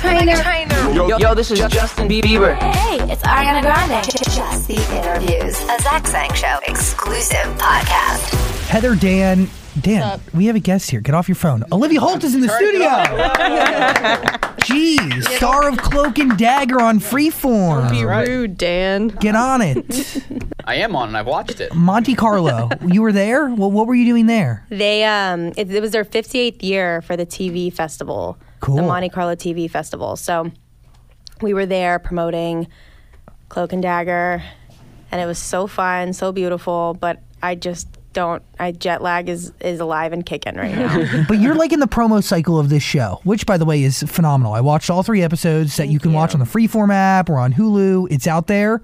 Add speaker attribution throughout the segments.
Speaker 1: Trainer.
Speaker 2: Yo, yo, this is Justin Bieber.
Speaker 3: Hey, it's Ariana Grande. Just the interviews. A Zach Sang Show exclusive podcast.
Speaker 4: Heather, Dan, Dan, we have a guest here. Get off your phone. Olivia Holt is in the studio. Jeez, star of Cloak and Dagger on Freeform.
Speaker 5: Don't Be rude, Dan.
Speaker 4: Get on it.
Speaker 6: I am on and I've watched it.
Speaker 4: Monte Carlo, you were there? Well, what were you doing there?
Speaker 5: They um, it, it was their 58th year for the TV festival,
Speaker 4: Cool.
Speaker 5: the Monte Carlo TV festival. So we were there promoting Cloak and Dagger, and it was so fun, so beautiful. But I just don't. I jet lag is is alive and kicking right now.
Speaker 4: But you're like in the promo cycle of this show, which, by the way, is phenomenal. I watched all three episodes that you can watch on the Freeform app or on Hulu. It's out there.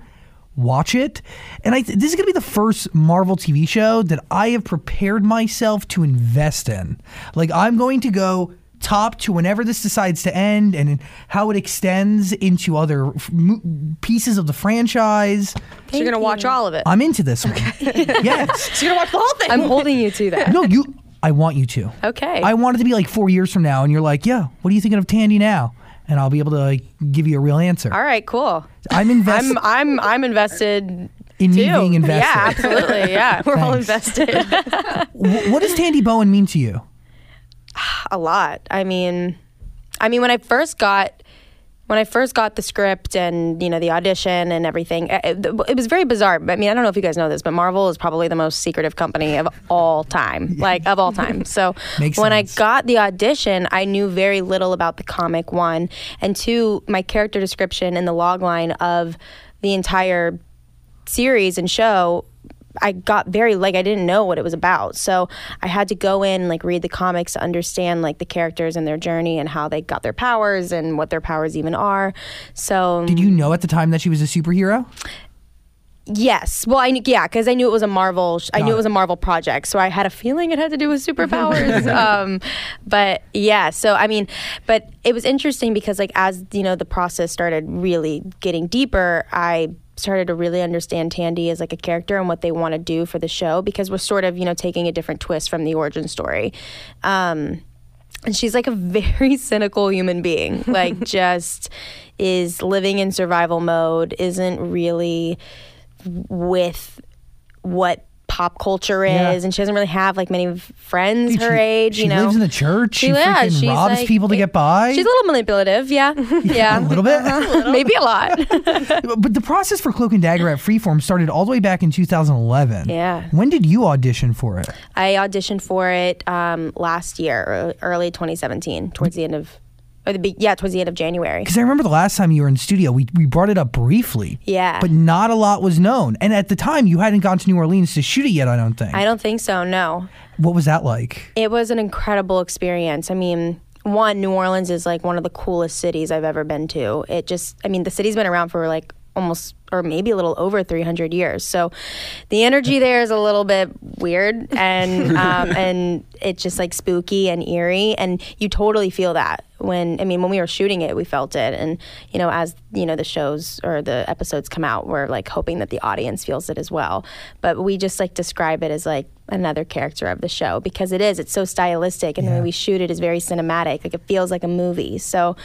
Speaker 4: Watch it. And I this is going to be the first Marvel TV show that I have prepared myself to invest in. Like, I'm going to go top to whenever this decides to end and how it extends into other f- mo- pieces of the franchise.
Speaker 5: so you're gonna watch all of it.
Speaker 4: I'm into this one. yes.
Speaker 5: you're gonna watch the whole thing. I'm holding you to that.
Speaker 4: No, you. I want you to.
Speaker 5: Okay.
Speaker 4: I want it to be like four years from now, and you're like, "Yeah, what are you thinking of Tandy now?" And I'll be able to like give you a real answer.
Speaker 5: all right, cool.
Speaker 4: I'm invested
Speaker 5: I'm I'm I'm invested.
Speaker 4: in me
Speaker 5: too.
Speaker 4: being invested.
Speaker 5: Yeah, absolutely. Yeah, we're all invested.
Speaker 4: What does Tandy Bowen mean to you?
Speaker 5: A lot. I mean, I mean when I first got when I first got the script and you know the audition and everything, eh, it, it was very bizarre. I mean, I don't know if you guys know this, but Marvel is probably the most secretive company of all time, like of all time. So
Speaker 4: Makes
Speaker 5: when
Speaker 4: sense.
Speaker 5: I got the audition, I knew very little about the comic. One and two, my character description and the log line of the entire series and show I got very like I didn't know what it was about. So I had to go in and like read the comics to understand like the characters and their journey and how they got their powers and what their powers even are. So
Speaker 4: Did you know at the time that she was a superhero?
Speaker 5: yes, well I knew yeah because I knew it was a Marvel. sh- I knew
Speaker 4: it.
Speaker 5: it was a Marvel project, so I had a feeling it had to do with superpowers. um, but yeah, so I mean, but it was interesting because like as you know the process started really getting deeper, I started to really understand Tandy as like a character and what they want to do for the show because we're sort of you know taking a different twist from the origin story. Um, and she's like a very cynical human being like just is living in survival mode isn't really with what pop culture is
Speaker 4: Yeah.
Speaker 5: and she doesn't really have like many friends
Speaker 4: Dude,
Speaker 5: her
Speaker 4: she-
Speaker 5: age
Speaker 4: she
Speaker 5: you know
Speaker 4: lives in the church. She
Speaker 5: yeah,
Speaker 4: freaking
Speaker 5: she's
Speaker 4: robs
Speaker 5: like-
Speaker 4: people to get by.
Speaker 5: she's a little manipulative yeah yeah
Speaker 4: a little bit.
Speaker 5: maybe a lot
Speaker 4: but the process for Cloak and Dagger at Freeform started all the way back in 2011.
Speaker 5: Yeah.
Speaker 4: When did you audition for it?
Speaker 5: i auditioned for it um, last year early 2017 towards the end of or the be- yeah towards the end of january
Speaker 4: Because I remember the last time you were in studio, we, we brought it up briefly.
Speaker 5: Yeah.
Speaker 4: But not a lot was known. And at the time, you hadn't gone to New Orleans to shoot it yet, I don't think.
Speaker 5: i don't think so no
Speaker 4: what was that like?
Speaker 5: It was an incredible experience. I mean, one, New Orleans is like one of the coolest cities I've ever been to. It just, I mean, the city's been around for like almost or maybe a little over 300 years. So the energy there is a little bit weird and um, and it's just like spooky and eerie and you totally feel that when I mean when we were shooting it we felt it and you know as you know the shows or the episodes come out we're like hoping that the audience feels it as well. But we just like describe it as like another character of the show because it is it's so stylistic and the way we shoot it is very cinematic like it feels like a movie. So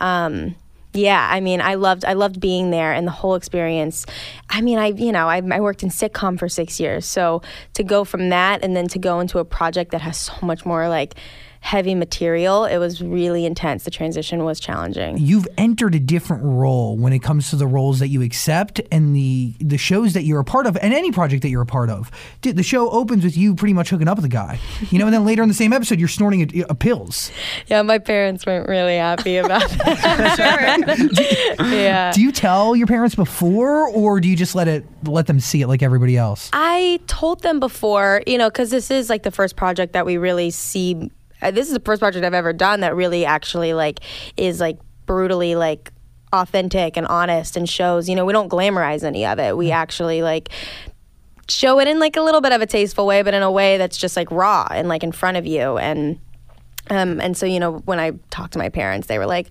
Speaker 5: um yeah, I mean, I loved I loved being there and the whole experience. I mean, I you know I, I worked in sitcom for six years, so to go from that and then to go into a project that has so much more like heavy material, it was really intense. The transition was challenging.
Speaker 4: You've entered a different role when it comes to the roles that you accept and the the shows that you're a part of and any project that you're a part of. The show opens with you pretty much hooking up with a guy, you know, and then later in the same episode you're snorting a, a pills.
Speaker 5: Yeah, my parents weren't really happy about that. yeah.
Speaker 4: Do you tell your parents before, or do you just let it let them see it like everybody else?
Speaker 5: I told them before, you know, because this is like the first project that we really see. Uh, this is the first project I've ever done that really actually like is like brutally like authentic and honest and shows. You know, we don't glamorize any of it. We actually like show it in like a little bit of a tasteful way, but in a way that's just like raw and like in front of you and. Um, and so, you know, when I talked to my parents, they were like,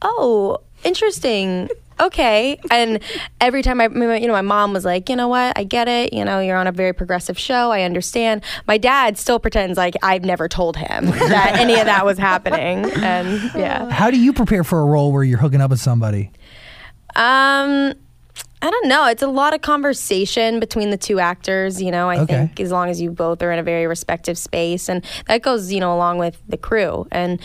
Speaker 5: "Oh, interesting. Okay. And every time I, you know, my mom was like, you know what, I get it. You know, you're on a very progressive show. I understand. My dad still pretends like I've never told him that any of that was happening. And yeah.
Speaker 4: How do you prepare for a role where you're hooking up with somebody?
Speaker 5: Um, I don't know. It's a lot of conversation between the two actors. You know, I
Speaker 4: Okay.
Speaker 5: think as long as you both are in a very respective space, and that goes, you know, along with the crew. And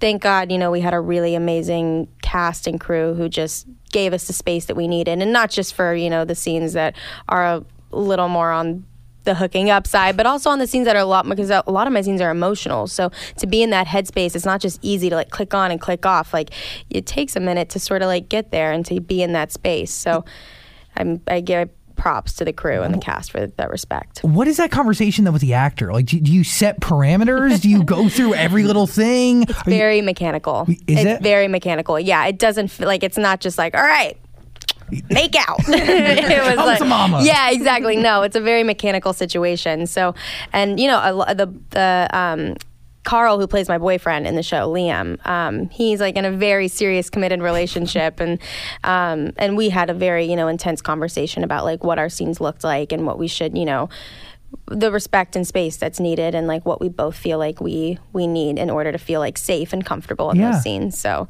Speaker 5: thank God, you know, we had a really amazing cast and crew who just gave us the space that we needed, and not just for you know the scenes that are a little more on the hooking up side, but also on the scenes that are a lot because a lot of my scenes are emotional. So to be in that headspace, it's not just easy to like click on and click off. Like it takes a minute to sort of like get there and to be in that space. So I'm I give props to the crew and the cast for that respect.
Speaker 4: What is that conversation though with the actor? Like, do, do you set parameters? do you go through every little thing? Are you-
Speaker 5: Very mechanical.
Speaker 4: Is
Speaker 5: it's
Speaker 4: it?
Speaker 5: very mechanical. Yeah, it doesn't feel like it's not just like all right. Make out. it was
Speaker 4: Come
Speaker 5: like,
Speaker 4: mama.
Speaker 5: yeah, exactly. No, it's a very mechanical situation. So, and you know, a, the the um, Carl, who plays my boyfriend in the show, Liam, um, he's like in a very serious, committed relationship, and um, and we had a very you know intense conversation about like what our scenes looked like and what we should you know the respect and space that's needed and like what we both feel like we we need in order to feel like safe and comfortable in
Speaker 4: Yeah.
Speaker 5: those scenes. So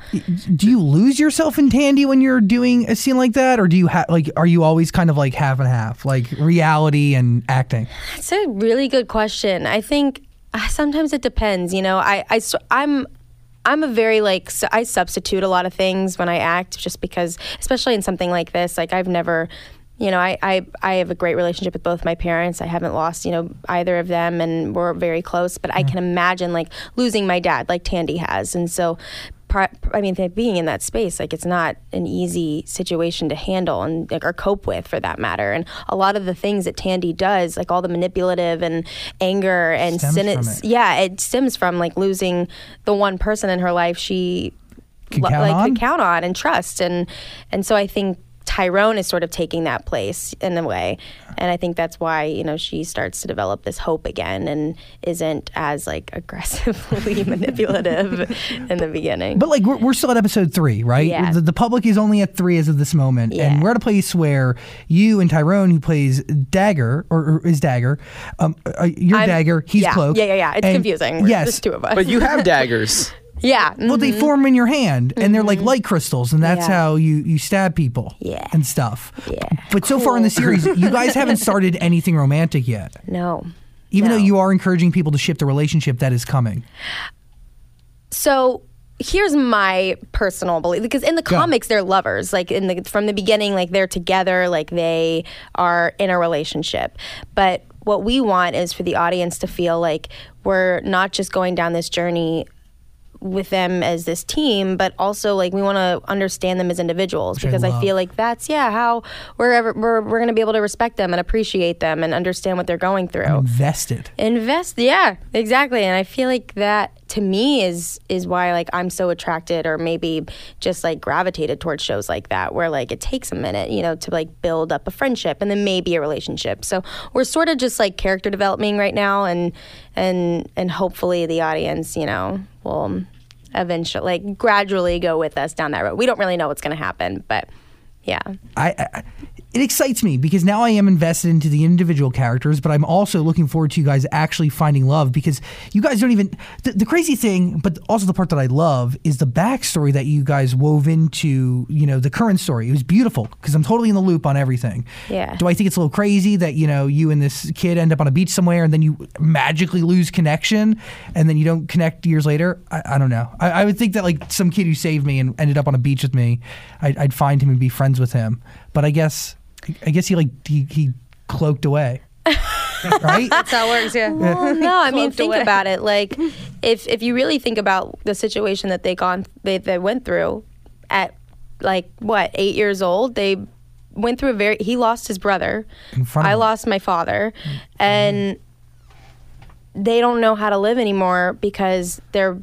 Speaker 4: do you lose yourself in Tandy when you're doing a scene like that, or do you have like are you always kind of like half and half, like reality and acting?
Speaker 5: It's a really good question. I think sometimes it depends. You know, I, I I'm I'm a very like su- I substitute a lot of things when I act, just because, especially in something like this. Like I've never. You know, I, I, I have a great relationship with both my parents. I haven't lost, you know, either of them, and we're very close. But I can imagine like losing my dad, like Tandy has, and so I mean, being in that space, like it's not an easy situation to handle and like, or cope with, for that matter. And a lot of the things that Tandy does, like all the manipulative and anger and
Speaker 4: it.
Speaker 5: yeah, it stems from like losing the one person in her life she lo-
Speaker 4: count
Speaker 5: like
Speaker 4: on?
Speaker 5: could count on and trust, and and so I think. Tyrone is sort of taking that place in a way, and I think that's why you know she starts to develop this hope again and isn't as like aggressively manipulative in the beginning.
Speaker 4: But like we're, we're still at episode three, right?
Speaker 5: Yeah.
Speaker 4: The, the public is only at three as of this moment, and we're at a place where you and Tyrone, who plays Dagger or, or is Dagger, um, uh, you're
Speaker 5: I'm-
Speaker 4: Dagger, he's
Speaker 5: yeah,
Speaker 4: Cloak.
Speaker 5: Yeah, yeah, yeah. It's
Speaker 4: and-
Speaker 5: confusing. We're
Speaker 4: Yes,
Speaker 5: just two of us.
Speaker 6: But you have daggers.
Speaker 5: Yeah.
Speaker 4: Well, they
Speaker 5: mhm.
Speaker 4: form in your hand, and they're like light crystals, and that's
Speaker 5: Yeah.
Speaker 4: how you you stab people,
Speaker 5: Yeah.
Speaker 4: and stuff.
Speaker 5: Yeah.
Speaker 4: But so far in the series, you guys haven't started anything romantic yet,
Speaker 5: no.
Speaker 4: even
Speaker 5: No.
Speaker 4: though you are encouraging people to ship the relationship that is coming.
Speaker 5: So here's my personal belief because in the
Speaker 4: Go.
Speaker 5: comics they're lovers like in the from the beginning like they're together like they are in a relationship but what we want is for the audience to feel like we're not just going down this journey with them as this team, but also like we want to understand them as individuals
Speaker 4: Which
Speaker 5: because I,
Speaker 4: love.
Speaker 5: feel like that's yeah how we're ever, we're we're going to be able to respect them and appreciate them and understand what they're going through
Speaker 4: Invested.
Speaker 5: invest yeah exactly and i feel like that to me is is why like i'm so attracted or maybe just like gravitated towards shows like that where like it takes a minute you know to like build up a friendship and then maybe a relationship so we're sort of just like character developing right now and and and hopefully the audience you know will eventually like gradually go with us down that road. We don't really know what's going to happen but yeah
Speaker 4: I, I it excites me because now I am invested into the individual characters, but I'm also looking forward to you guys actually finding love because you guys don't even. The, the crazy thing, but also the part that I love is the backstory that you guys wove into, you know, the current story. It was beautiful because I'm totally in the loop on everything.
Speaker 5: Yeah.
Speaker 4: Do I think it's a little crazy that you know you and this kid end up on a beach somewhere and then you magically lose connection and then you don't connect years later? I, I don't know. I, I would think that like some kid who saved me and ended up on a beach with me, I'd, I'd find him and be friends with him. But I guess, I guess he like he, he cloaked away, right?
Speaker 1: That's how it works, yeah.
Speaker 5: Well, no, I mean, think
Speaker 1: away.
Speaker 5: about it. Like, if if you really think about the situation that they gone they they went through, at like what eight years old, they went through a very. He lost his brother.
Speaker 4: In front of
Speaker 5: I
Speaker 4: him.
Speaker 5: lost my father, mm. and they don't know how to live anymore because they're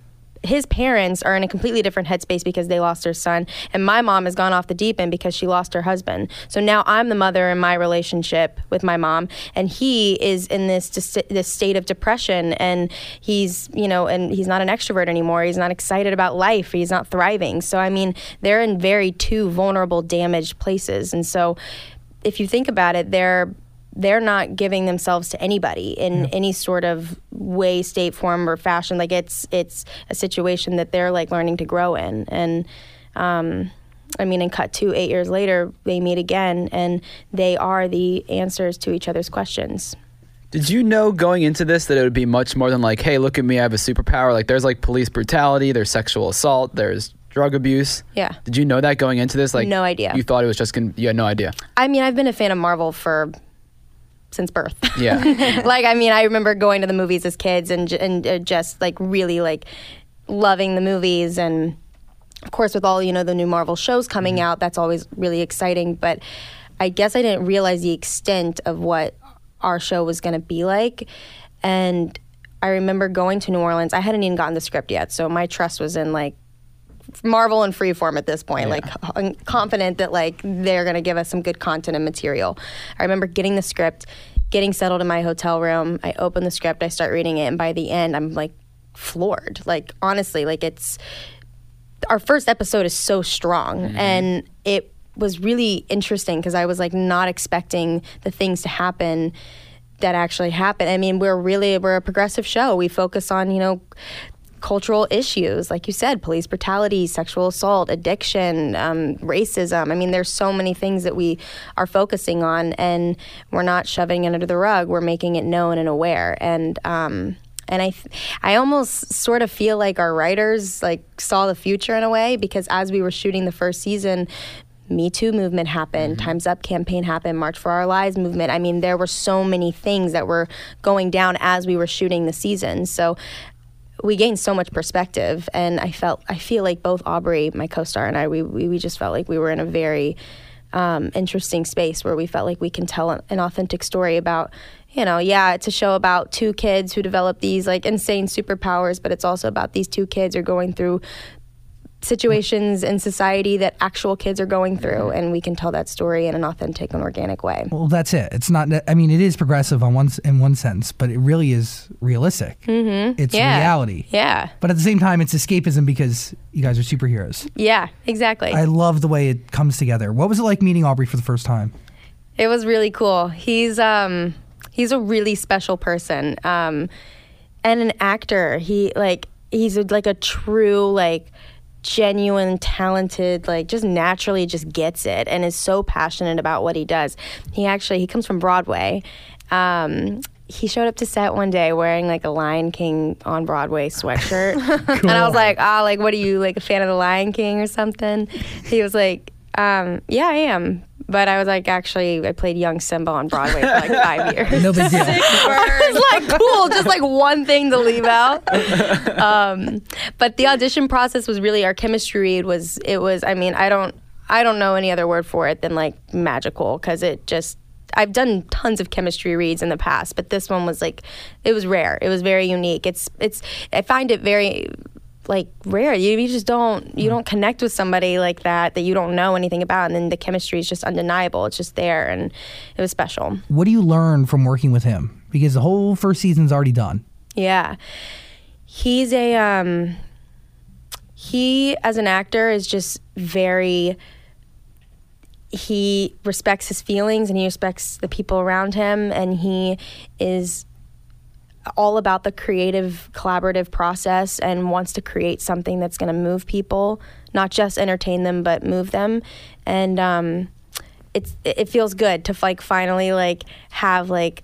Speaker 5: his parents are in a completely different headspace because they lost their son, and my mom has gone off the deep end because she lost her husband. So now I'm the mother in my relationship with my mom, and he is in this this state of depression, and he's you know, and he's not an extrovert anymore. He's not excited about life. He's not thriving. So I mean, they're in very two vulnerable, damaged places, and so if you think about it, they're they're not giving themselves to anybody in yeah. any sort of way, state, form, or fashion. Like it's it's a situation that they're like learning to grow in. And um, I mean, and cut to eight years later, they meet again, and they are the answers to each other's questions.
Speaker 6: Did you know going into this that it would be much more than like, hey, look at me, I have a superpower? Like, there's like police brutality, there's sexual assault, there's drug abuse.
Speaker 5: Yeah.
Speaker 6: Did you know that going into this? Like,
Speaker 5: no idea.
Speaker 6: You thought it was just gonna. You had no idea.
Speaker 5: I mean, I've been a fan of Marvel for since birth.
Speaker 6: Yeah.
Speaker 5: like I mean, I remember going to the movies as kids and and uh, just like really like loving the movies and of course with all you know the new Marvel shows coming mm-hmm. out, that's always really exciting, but I guess I didn't realize the extent of what our show was going to be like and I remember going to New Orleans. I hadn't even gotten the script yet, so my trust was in like Marvel and Freeform at this point, yeah. like confident that like they're gonna give us some good content and material. I remember getting the script, getting settled in my hotel room. I open the script, I start reading it, and by the end, I'm like floored. Like honestly, like it's our first episode is so strong, mm-hmm. and it was really interesting because I was like not expecting the things to happen that actually happen. I mean, we're really we're a progressive show. We focus on you know cultural issues, like you said, police brutality, sexual assault, addiction, um, racism. I mean, there's so many things that we are focusing on, and we're not shoving it under the rug. We're making it known and aware. And um, and I, I almost sort of feel like our writers like saw the future in a way because as we were shooting the first season, me Too movement happened, mm-hmm. Time's Up campaign happened, March for Our Lives movement. I mean, there were so many things that were going down as we were shooting the season. So we gained so much perspective and i felt i feel like both aubrey my co-star and i we, we, we just felt like we were in a very um, interesting space where we felt like we can tell an authentic story about you know yeah it's a show about two kids who develop these like insane superpowers but it's also about these two kids are going through situations in society that actual kids are going through and we can tell that story in an authentic and organic way.
Speaker 4: Well that's it. It's not i mean it is progressive on one in one sense but it really is realistic.
Speaker 5: Mm-hmm.
Speaker 4: it's
Speaker 5: yeah.
Speaker 4: reality.
Speaker 5: Yeah.
Speaker 4: But at the same time it's escapism because you guys are superheroes.
Speaker 5: Yeah exactly.
Speaker 4: I love the way it comes together. What was it like meeting aubrey for the first time?
Speaker 5: It was really cool. He's um he's a really special person. Um and an actor. He like he's like a true like genuine, talented, like just naturally just gets it and is so passionate about what he does. He actually he comes from Broadway. Um, he showed up to set one day wearing like a Lion King on Broadway sweatshirt, cool. and I was like, "Ah, oh, like what are you like a fan of the Lion King or something?" He was like, um, "Yeah, I am." But I was like, actually, I played young Simba on Broadway for like five years.
Speaker 4: No big deal.
Speaker 5: it's like cool, just like one thing to leave out. Um, but the audition process was really our chemistry read was it was. I mean, I don't I don't know any other word for it than like magical because it just I've done tons of chemistry reads in the past, but this one was like it was rare. It was very unique. It's it's I find it very like rare. You, you just don't you don't connect with somebody like that that you don't know anything about, and then the chemistry is just undeniable. It's just there, and it was special.
Speaker 4: What do you learn from working with him? Because the whole first season's already done.
Speaker 5: Yeah, he's a um, he as an actor is just very. He respects his feelings and he respects the people around him, and he is all about the creative collaborative process and wants to create something that's going to move people not just entertain them but move them. And um, it's it feels good to like finally like have like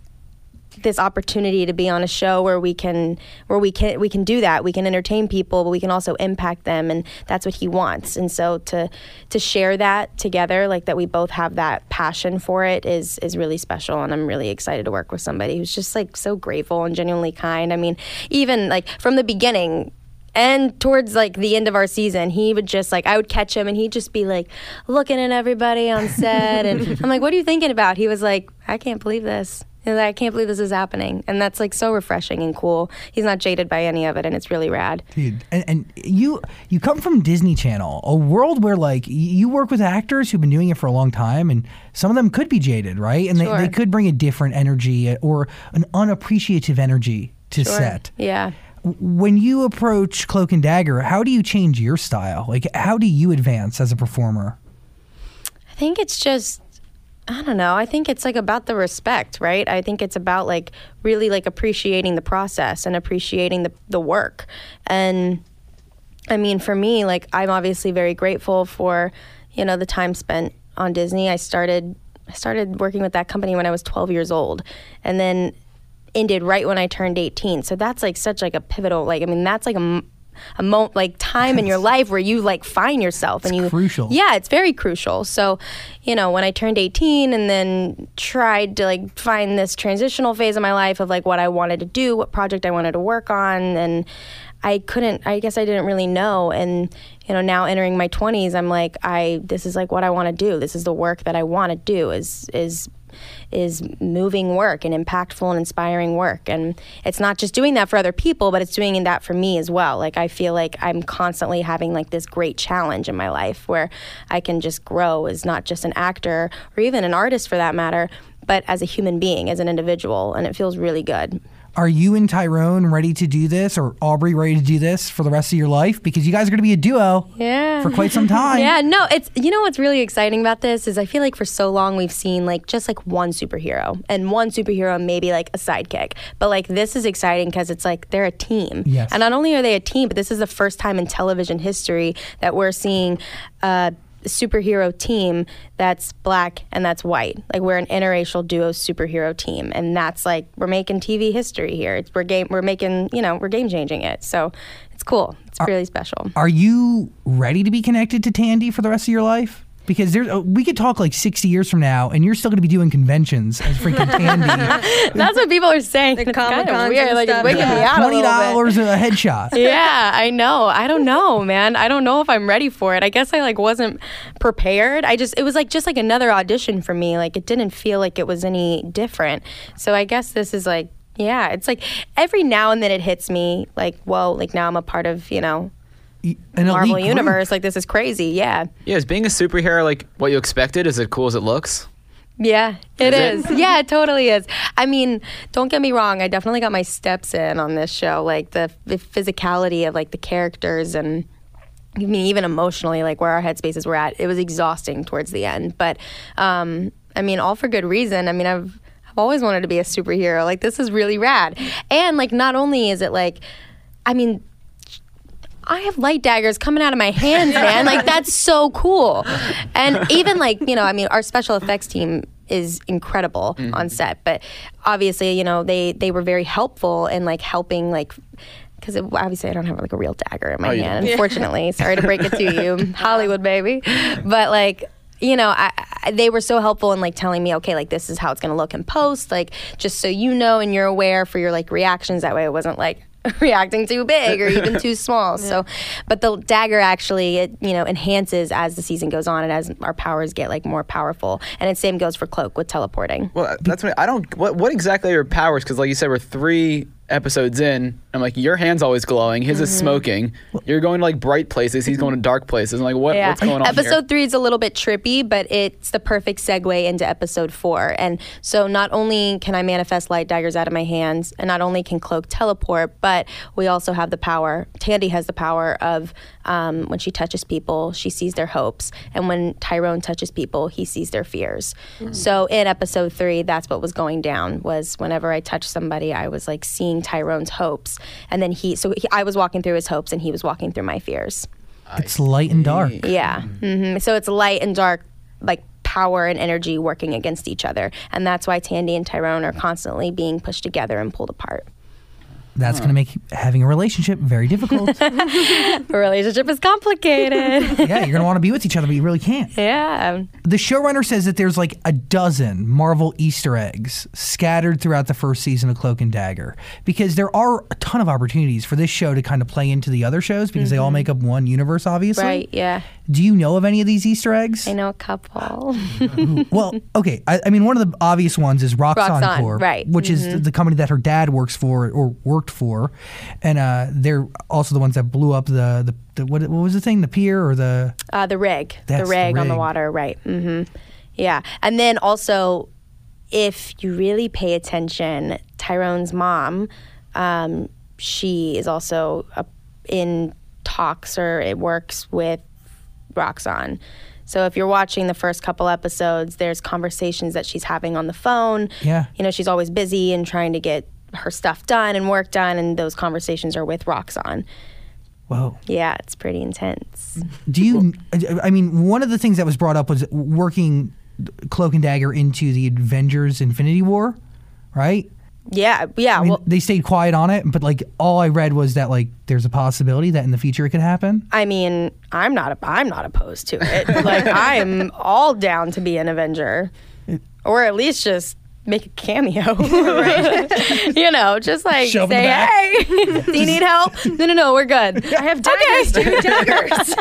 Speaker 5: this opportunity to be on a show where we can where we can we can do that. We can entertain people but we can also impact them and that's what he wants. And so to to share that together like that we both have that passion for it is is really special and I'm really excited to work with somebody who's just like so grateful and genuinely kind. I mean even like from the beginning and towards like the end of our season he would just like i would catch him and he'd just be like looking at everybody on set and i'm like what are you thinking about? He was like i can't believe this Like, I can't believe this is happening. And that's like so refreshing and cool. He's not jaded by any of it and it's really rad.
Speaker 4: Dude, and, and you you come from Disney Channel, a world where like you work with actors who've been doing it for a long time, and some of them could be jaded, right? And
Speaker 5: Sure.
Speaker 4: they, they could bring a different energy uh, or an unappreciative energy to
Speaker 5: Sure.
Speaker 4: set.
Speaker 5: Yeah.
Speaker 4: When you approach Cloak and Dagger, how do you change your style? Like, how do you advance as a performer?
Speaker 5: I think it's just I don't know. I think it's like about the respect, right? I think it's about like really like appreciating the process and appreciating the the work. And I mean, for me, like I'm obviously very grateful for, you know, the time spent on Disney. I started I started working with that company when I was 12 years old. And then ended right when I turned 18. So that's like such like a pivotal like I mean, that's like a a moment like time in your life where you like find yourself and you
Speaker 4: crucial.
Speaker 5: yeah it's very crucial so you know when i turned 18 and then tried to like find this transitional phase of my life of like what i wanted to do what project i wanted to work on and i couldn't i guess i didn't really know and you know now entering my 20s i'm like i this is like what i want to do this is the work that i want to do is is is moving work and impactful and inspiring work. And it's not just doing that for other people, but it's doing that for me as well. Like I feel like I'm constantly having like this great challenge in my life where I can just grow as not just an actor or even an artist for that matter, but as a human being, as an individual. And it feels really good.
Speaker 4: Are you and Tyrone ready to do this, or Aubrey ready to do this for the rest of your life? Because you guys are going to be a duo
Speaker 5: Yeah.
Speaker 4: for quite some time.
Speaker 5: Yeah, no, it's you know what's really exciting about this is I feel like for so long we've seen like just like one superhero and one superhero maybe like a sidekick. But like this is exciting because it's like they're a team.
Speaker 4: Yes.
Speaker 5: And not only are they a team, but this is the first time in television history that we're seeing a superhero team that's black and that's white. Like we're an interracial duo superhero team and that's like we're making TV history here. It's we're game we're making, you know, we're game changing it. So it's cool. It's really special.
Speaker 4: Are you ready to be connected to Tandy for the rest of your life? Because there's, uh, we could talk like 60 years from now, and you're still going to be doing conventions as freaking Tandy.
Speaker 5: That's what people are saying.
Speaker 1: The
Speaker 5: it's kind of
Speaker 1: Comic-Cons
Speaker 5: weird. Like
Speaker 1: stuff,
Speaker 5: it's waking me
Speaker 1: yeah.
Speaker 5: out a
Speaker 4: Twenty
Speaker 5: little bit.
Speaker 4: dollars a headshot.
Speaker 5: Yeah, I know. I don't know, man. I don't know if I'm ready for it. I guess I like wasn't prepared. I just it was like just like another audition for me. Like it didn't feel like it was any different. So I guess this is like yeah, it's like every now and then it hits me like, whoa, like now I'm a part of, you know,
Speaker 4: An elite
Speaker 5: Marvel
Speaker 4: group.
Speaker 5: universe. Like this is crazy. Yeah.
Speaker 6: Yeah, is being a superhero like what you expected? Is it cool as it looks?
Speaker 5: Yeah, it
Speaker 6: Is
Speaker 5: is.
Speaker 6: it?
Speaker 5: Yeah, it totally is. I mean, don't get me wrong. I definitely got my steps in on this show, like the, the physicality of like the characters and. I mean, even emotionally, like where our headspaces were at, it was exhausting towards the end. But um, I mean, all for good reason. I mean, I've I've always wanted to be a superhero. Like this is really rad. And like, not only is it like, I mean, I have light daggers coming out of my hands, man. Like that's so cool. And even like, you know, I mean, our special effects team is incredible mm-hmm. on set, but obviously, you know, they they were very helpful in like helping like because obviously I don't have like a real dagger in my
Speaker 6: Oh,
Speaker 5: hand. Unfortunately, sorry to break it to you, Hollywood baby. But like, you know, I, I, they were so helpful in like telling me, okay, like this is how it's gonna look in post, like just so you know and you're aware for your like reactions. That way, it wasn't like reacting too big or even too small. So, but the dagger actually, it you know, enhances as the season goes on and as our powers get like more powerful. And the same goes for cloak with teleporting.
Speaker 6: Well, that's what I don't. What what exactly are your powers? Because like you said, we're three episodes in. I'm like, your hand's always glowing. His
Speaker 5: Mm-hmm.
Speaker 6: is smoking. You're going to like bright places. He's going to dark places. I'm like, what, what's going on
Speaker 5: episode
Speaker 6: here?
Speaker 5: three is a little bit trippy, but it's the perfect segue into episode four. And so not only can I manifest light daggers out of my hands, and not only can Cloak teleport, but we also have the power. Tandy has the power of um, when she touches people, she sees their hopes, and when Tyrone touches people, he sees their fears. So in episode three, that's what was going down. Was whenever I touched somebody, I was like seeing Tyrone's hopes, and then he. So he, I was walking through his hopes, and he was walking through my fears.
Speaker 4: It's light and dark.
Speaker 5: Yeah. hmm So it's light and dark, like power and energy working against each other. And that's why Tandy and Tyrone are constantly being pushed together and pulled apart.
Speaker 4: That's going to make having a relationship very difficult.
Speaker 5: a relationship is complicated.
Speaker 4: yeah, you're going to want to be with each other, but you really can't.
Speaker 5: yeah.
Speaker 4: The showrunner says that there's like a dozen Marvel Easter eggs scattered throughout the first season of Cloak and Dagger because there are a ton of opportunities for this show to kind of play into the other shows because they all mm-hmm. make up one universe, obviously.
Speaker 5: Right. Yeah.
Speaker 4: Do you know of any of these Easter eggs?
Speaker 5: I know a couple.
Speaker 4: Well, okay. I, I mean, one of the obvious ones is Roxxon,
Speaker 5: Roxxon,
Speaker 4: Corp,
Speaker 5: right.
Speaker 4: which is the company that her dad works for or worked for, and uh, they're also the ones that blew up the the, the what, what was the thing, the pier or the
Speaker 5: Uh, the rig, the
Speaker 4: the
Speaker 5: rig on the water, right? Mm-hmm. Yeah, and then also, if you really pay attention, Tyrone's mom, um, she is also a, in talks or it works with Roxxon. So if you're watching the first couple episodes, there's conversations that she's having on the phone.
Speaker 4: Yeah.
Speaker 5: You know, she's always busy and trying to get her stuff done and work done, and those conversations are with Roxxon.
Speaker 4: whoa.
Speaker 5: Yeah, it's pretty intense.
Speaker 4: Do you? I mean, one of the things that was brought up was working Cloak and Dagger into the Avengers Infinity War, right?
Speaker 5: Yeah, yeah.
Speaker 4: I mean,
Speaker 5: well,
Speaker 4: they stayed quiet on it, but like all I read was that like there's a possibility that in the future it could happen.
Speaker 5: I mean, I'm not. I'm not opposed to it. like I'm all down to be an Avenger, or at least just make a cameo. you know, just like
Speaker 4: Shove
Speaker 5: say, "Hey, do you need help?" No, no, no, we're good. I have daggers, dude, daggers.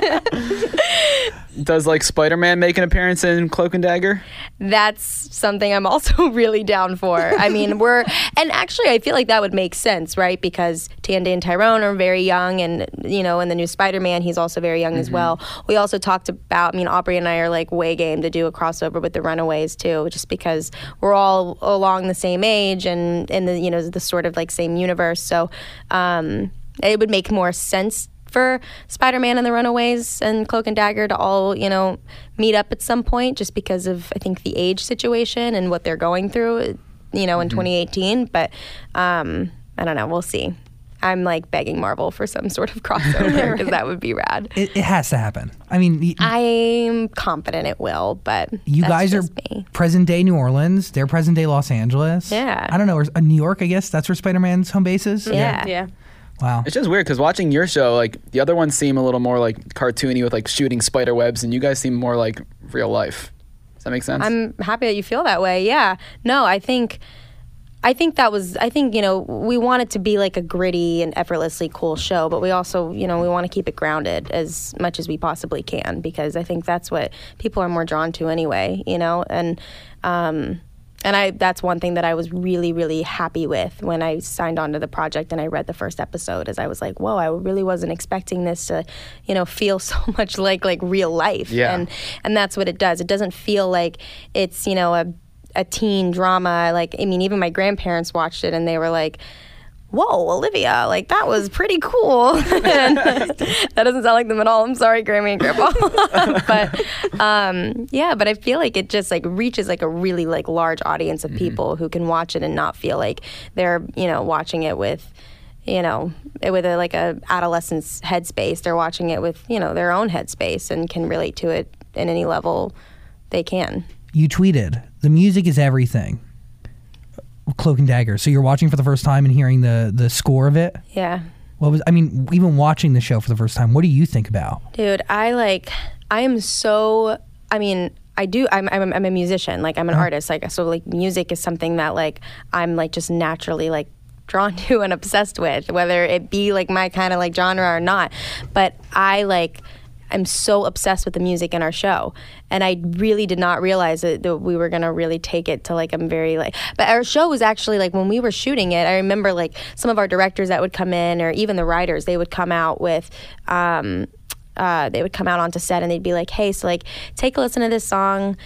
Speaker 6: Does like Spider Man make an appearance in Cloak and Dagger?
Speaker 5: That's something I'm also really down for. I mean, we're and actually I feel like that would make sense, right? Because Tandy and Tyrone are very young and you know, in the new Spider-Man, he's also very young as well. We also talked about, I mean, Aubrey and I are like way game to do a crossover with the Runaways too, just because we're all along the same age and in the, you know, the sort of like same universe. So, um it would make more sense for Spider-Man and the Runaways and Cloak and Dagger to all, you know, meet up at some point just because of I think the age situation and what they're going through, you know, in 2018, but um I don't know, we'll see. I'm like begging Marvel for some sort of crossover because that would be rad.
Speaker 4: It, it has to happen. I mean, y-
Speaker 5: I'm confident it will, but
Speaker 4: you
Speaker 5: that's
Speaker 4: guys are
Speaker 5: me.
Speaker 4: present day New Orleans. They're present day Los Angeles.
Speaker 5: Yeah.
Speaker 4: I don't know. Or, uh, New York, I guess that's where Spider Man's home base is.
Speaker 5: Yeah.
Speaker 1: Yeah.
Speaker 4: Wow.
Speaker 6: It's just weird because watching your show, like the other ones seem a little more like cartoony with like shooting spider webs, and you guys seem more like real life. Does that make sense?
Speaker 5: I'm happy that you feel that way. Yeah. No, I think I think that was I think, you know, we want it to be like a gritty and effortlessly cool show, but we also, you know, we want to keep it grounded as much as we possibly can because I think that's what people are more drawn to anyway, you know? And um and I that's one thing that I was really really happy with when I signed on to the project and I read the first episode is I was like, "Whoa, I really wasn't expecting this to, you know, feel so much like like real life."
Speaker 6: Yeah.
Speaker 5: And and that's what it does. It doesn't feel like it's you know a a teen drama. Like I mean, even my grandparents watched it and they were like. Whoa, Olivia! Like that was pretty cool. That doesn't sound like them at all. I'm sorry, Grammy and Grandpa. but um, yeah, but I feel like it just like reaches like a really like large audience of people who can watch it and not feel like they're you know watching it with you know, with a, like a adolescent's headspace. They're watching it with you know their own headspace and can relate to it in any level they can.
Speaker 4: You tweeted, "The music is everything." Cloak and Dagger. So you're watching for the first time and hearing the the score of it.
Speaker 5: Yeah,
Speaker 4: What was? I mean, even watching the show for the first time. What do you think about?
Speaker 5: dude, I like. I am so. I mean. I do. I'm, I'm. I'm a musician. Like I'm an uh-huh. artist. Like so. Like music is something that like I'm like just naturally like drawn to and obsessed with, whether it be like my kind of like genre or not. But I like. I'm so obsessed with the music in our show, and I really did not realize that, that we were gonna really take it to like I'm very like. But our show was actually like when we were shooting it. I remember like some of our directors that would come in, or even the writers, they would come out with. Um, uh, they would come out onto set and they'd be like, "Hey, so like, take a listen to this song."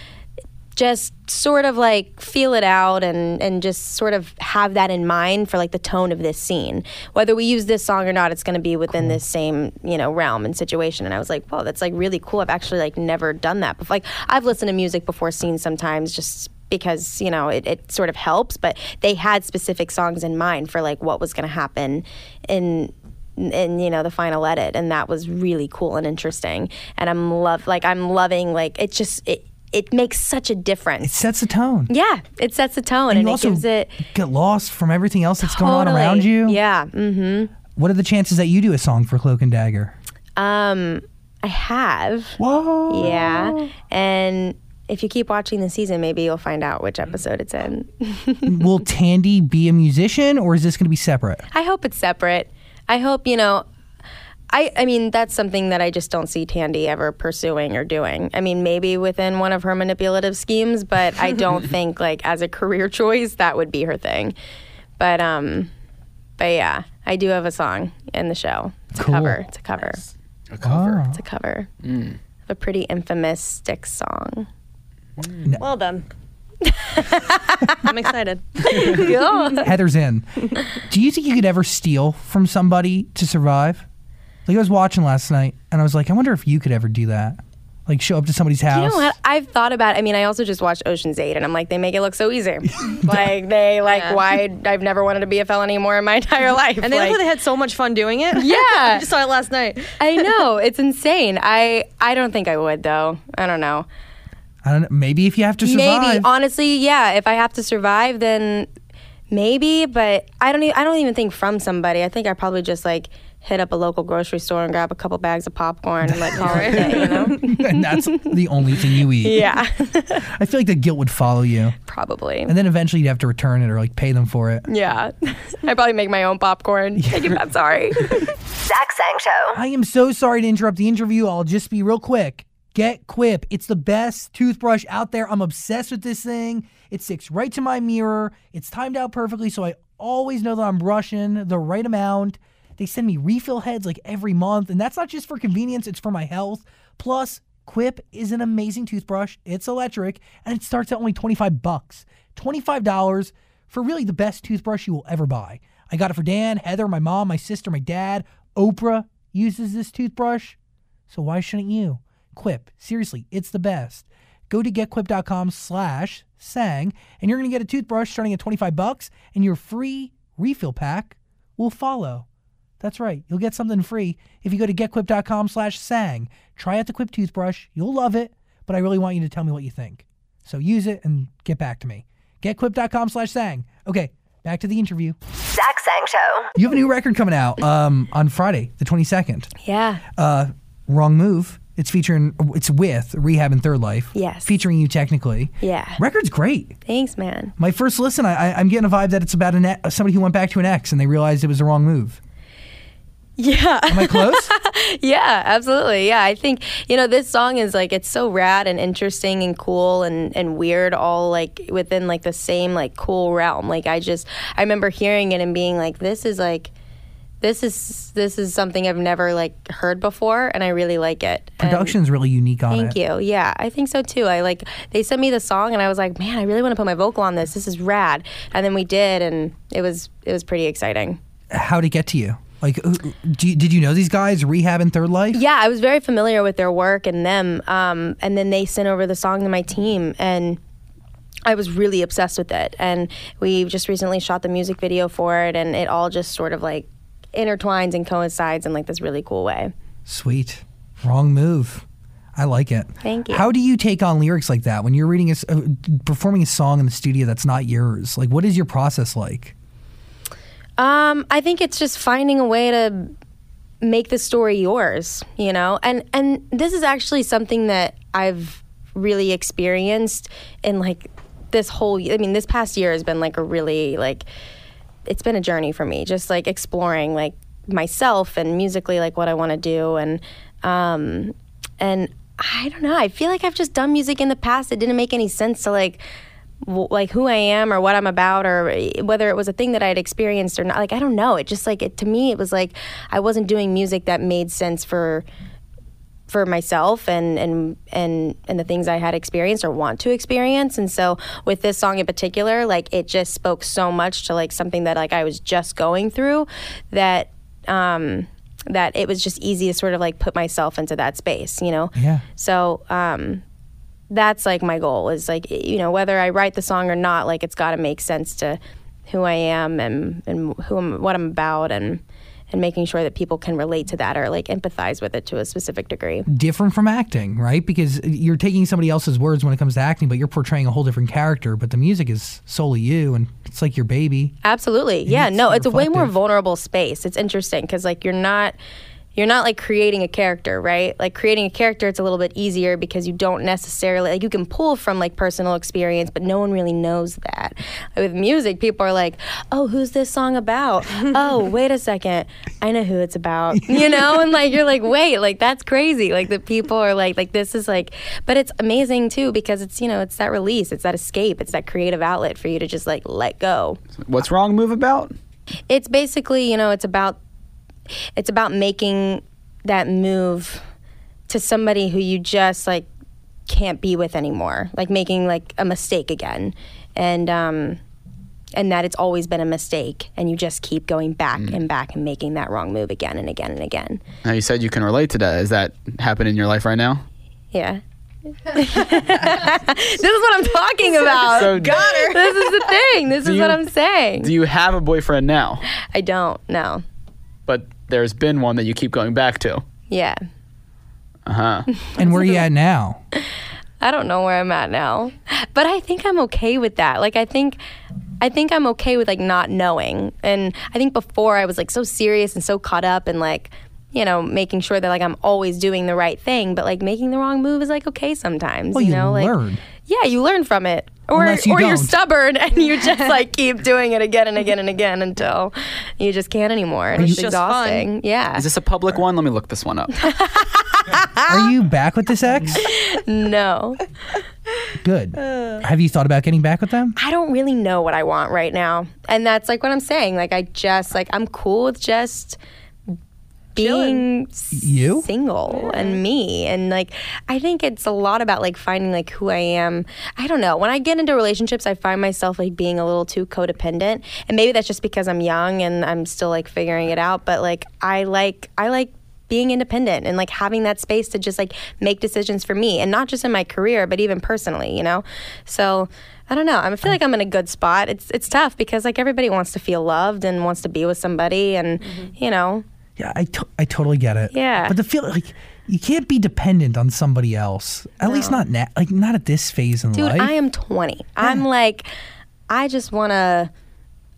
Speaker 5: Just sort of like feel it out and and just sort of have that in mind for like the tone of this scene. Whether we use this song or not it's going to be within this same you know realm and situation. And i was like whoa that's like really cool. I've actually like never done that before like i've listened to music before scenes sometimes just because you know it, it sort of helps but they had specific songs in mind for like what was going to happen in in you know the final edit. And that was really cool and interesting. And i'm love like i'm loving like it just it it makes such a difference.
Speaker 4: It sets the tone.
Speaker 5: yeah it sets the tone
Speaker 4: and
Speaker 5: and,
Speaker 4: you
Speaker 5: it
Speaker 4: also
Speaker 5: gives it
Speaker 4: get lost from everything else that's going on around you.
Speaker 5: yeah mm-hmm
Speaker 4: What are the chances that you do a song for Cloak and Dagger?
Speaker 5: um i have
Speaker 4: Whoa.
Speaker 5: yeah and if you keep watching the season maybe you'll find out which episode it's in
Speaker 4: Will Tandy be a musician or is this going to be separate?
Speaker 5: I hope it's separate. I hope, you know, I, I mean, that's something that I just don't see Tandy ever pursuing or doing. I mean, maybe within one of her manipulative schemes, but I don't think like as a career choice that would be her thing. But um, but yeah, I do have a song in the show. It's
Speaker 4: Cool.
Speaker 5: a cover. It's a cover.
Speaker 6: A cover.
Speaker 4: Ah.
Speaker 5: It's a cover. of A pretty infamous Styx song.
Speaker 1: Well done. I'm excited.
Speaker 4: Heather's in. Do you think you could ever steal from somebody to survive? Like I was watching last night, and I was like, I wonder if you could ever do that. Like show up to somebody's house.
Speaker 5: You know what? I've thought about. I mean, I also just watched Ocean's Eight, and I'm like, they make it look so easy. like they like
Speaker 1: Yeah.
Speaker 5: why I've never wanted to be a felon anymore in my entire life.
Speaker 1: And they
Speaker 5: like,
Speaker 1: look like they had so much fun doing it.
Speaker 5: Yeah.
Speaker 1: I just saw it last night.
Speaker 5: I know it's insane. I I don't think I would though. I don't know.
Speaker 4: I don't know. Maybe if you have to survive.
Speaker 5: Maybe honestly, yeah. If I have to survive, then maybe. But I don't. E- I don't even think from somebody. I think I probably just like hit up a local grocery store and grab a couple bags of popcorn and like call it a day. You know?
Speaker 4: and that's the only thing you eat.
Speaker 5: yeah,
Speaker 4: I feel like the guilt would follow you,
Speaker 5: probably.
Speaker 4: and then eventually you'd have to return it or like pay them for it.
Speaker 5: Yeah, I probably make my own popcorn. Take it back. Sorry.
Speaker 3: Zach Sang Show.
Speaker 4: I am so sorry to interrupt the interview. I'll just be real quick. Get Quip. It's the best toothbrush out there. I'm obsessed with this thing. It sticks right to my mirror. It's timed out perfectly, so I always know that I'm brushing the right amount. They send me refill heads like every month, and that's not just for convenience, it's for my health. Plus, Quip is an amazing toothbrush. It's electric, and it starts at only 25 bucks. $25 for really the best toothbrush you will ever buy. I got it for Dan, Heather, my mom, my sister, my dad. Oprah uses this toothbrush. So why shouldn't you? Quip. Seriously, it's the best. Go to getquip.com slash sang, and you're going to get a toothbrush starting at 25 bucks, and your free refill pack will follow. That's right. You'll get something free if you go to getquip.com slash sang. Try out the Quip toothbrush. You'll love it, but I really want you to tell me what you think. So use it and get back to me. Getquip.com slash sang. Okay, back to the interview.
Speaker 3: Zach Sang Show.
Speaker 4: You have a new record coming out um, on Friday, the 22nd.
Speaker 5: Yeah.
Speaker 4: Uh, Wrong Move. It's featuring, it's with R3hab and Thrdl!fe.
Speaker 5: Yes.
Speaker 4: Featuring you technically.
Speaker 5: Yeah.
Speaker 4: Record's great.
Speaker 5: Thanks, man.
Speaker 4: My first listen, I, I, I'm getting a vibe that it's about an, e- somebody who went back to an ex and they realized it was the wrong move.
Speaker 5: Yeah.
Speaker 4: Am I close?
Speaker 5: Yeah, absolutely. Yeah, I think you know this song is like it's so rad and interesting and cool and and weird all like within like the same like cool realm. Like I just I remember hearing it and being like this is like this is this is something I've never like heard before and I really like it. And-
Speaker 4: Production's really unique on
Speaker 5: Thank
Speaker 4: it.
Speaker 5: Thank you. Yeah, I think so too. I like they sent me the song and I was like, man, I really want to put my vocal on this. This is rad. And then we did, and it was it was pretty exciting.
Speaker 4: How'd it get to you? Like, do you, did you know these guys, R3hab and Thrdl!fe?
Speaker 5: Yeah, I was very familiar with their work and them. Um, and then they sent over the song to my team, and I was really obsessed with it. And we just recently shot the music video for it, and it all just sort of like intertwines and coincides in like this really cool way.
Speaker 4: Sweet. Wrong move. I like it.
Speaker 5: Thank you.
Speaker 4: How do you take on lyrics like that when you're reading a, uh, performing a song in the studio that's not yours? Like, what is your process like?
Speaker 5: Um, I think it's just finding a way to make the story yours, you know? And and this is actually something that I've really experienced in like this whole I mean, this past year has been like a really like it's been a journey for me, just like exploring like myself and musically like what I want to do and um and I don't know, I feel like I've just done music in the past it didn't make any sense to like like who I am or what I'm about or eh, whether it was a thing that I had experienced or not. Like I don't know. It just like it to me it was like I wasn't doing music that made sense for for myself and and and and the things I had experienced or want to experience. And so with this song in particular, like it just spoke so much to like something that like I was just going through that um that it was just easy to sort of like put myself into that space, you know?
Speaker 4: Yeah.
Speaker 5: So um that's like my goal is like you know whether I write the song or not like it's got to make sense to who I am and and who I'm, what I'm about and and making sure that people can relate to that or like empathize with it to a specific degree.
Speaker 4: Different from acting, right? Because you're taking somebody else's words when it comes to acting, but you're portraying a whole different character. But the music is solely you, and it's like your baby.
Speaker 5: Absolutely. Yeah,
Speaker 4: it's
Speaker 5: no, it's a way more vulnerable space. It's interesting cuz like you're not you're not like creating a character, right? Like creating a character, it's a little bit easier because you don't necessarily like you can pull from like personal experience, but no one really knows that. With music, people are like, "Oh, who's this song about? oh, wait a second, I know who it's about." You know, and like you're like, "Wait, like that's crazy." Like the people are like, "Like this is like," but it's amazing too because it's you know it's that release, it's that escape, it's that creative outlet for you to just like let go.
Speaker 6: What's wrong move about?
Speaker 5: It's basically, you know, it's about it's about making that move to somebody who you just like can't be with anymore. Like making like a mistake again. And um and that it's always been a mistake and you just keep going back and back and making that wrong move again and again and again.
Speaker 6: Now you said you can relate to that. Is that happening in your life right now?
Speaker 5: Yeah. this is what I'm talking about.
Speaker 6: So
Speaker 5: This is the thing. This is
Speaker 6: you-
Speaker 5: what I'm saying.
Speaker 6: Do you have a boyfriend now?
Speaker 5: I don't No.
Speaker 6: But there's been one that you keep going back to.
Speaker 5: Yeah.
Speaker 6: Uh huh.
Speaker 4: And where are you at now?
Speaker 5: I don't know where I'm at now. But I think I'm okay with that. Like I think I think I'm okay with like not knowing. And I think before I was like so serious and so caught up and like you know, making sure that like I'm always doing the right thing, but like making the wrong move is like okay sometimes.
Speaker 4: Well, you
Speaker 5: know, like
Speaker 4: learn.
Speaker 5: yeah, you learn from it, or
Speaker 4: Unless you
Speaker 5: or you're stubborn and you just like keep doing it again and again and again until you just can't anymore. And it's
Speaker 1: It's just fun.
Speaker 5: exhausting. Yeah.
Speaker 6: Is this a public one? Let me look this one up.
Speaker 4: Are you back with this ex?
Speaker 5: no.
Speaker 4: Good. Uh. Have you thought about getting back with them?
Speaker 5: I don't really know what I want right now. And that's like what I'm saying. Like I just like I'm cool with just being
Speaker 4: You?
Speaker 5: single and me. And like I think it's a lot about like finding like who I am. I don't know. When I get into relationships, I find myself like being a little too codependent. And maybe that's just because I'm young and I'm still like figuring it out, but like I like I like being independent and like having that space to just like make decisions for me. And not just in my career but even personally you know? So i don't know. I feel like i'm in a good spot. It's it's tough because like everybody wants to feel loved and wants to be with somebody and mm-hmm. you know
Speaker 4: Yeah, I, to- I totally get it.
Speaker 5: Yeah.
Speaker 4: But the feel like you can't be dependent on somebody else. At least not now. Like not at this phase in
Speaker 5: dude
Speaker 4: life.
Speaker 5: Dude, I am 20 i'm like i just want to